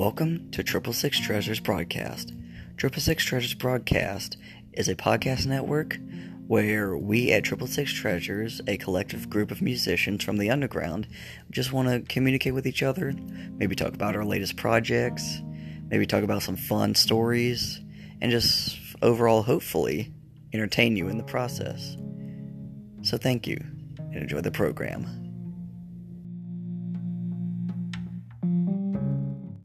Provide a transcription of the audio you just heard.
Welcome to Triple Six Treasures Broadcast. Triple Six Treasures Broadcast is a podcast network where we at Triple Six Treasures, a collective group of musicians from the underground, just want to communicate with each other, maybe talk about our latest projects, maybe talk about some fun stories, and just overall, hopefully, entertain you in the process. So thank you and enjoy the program.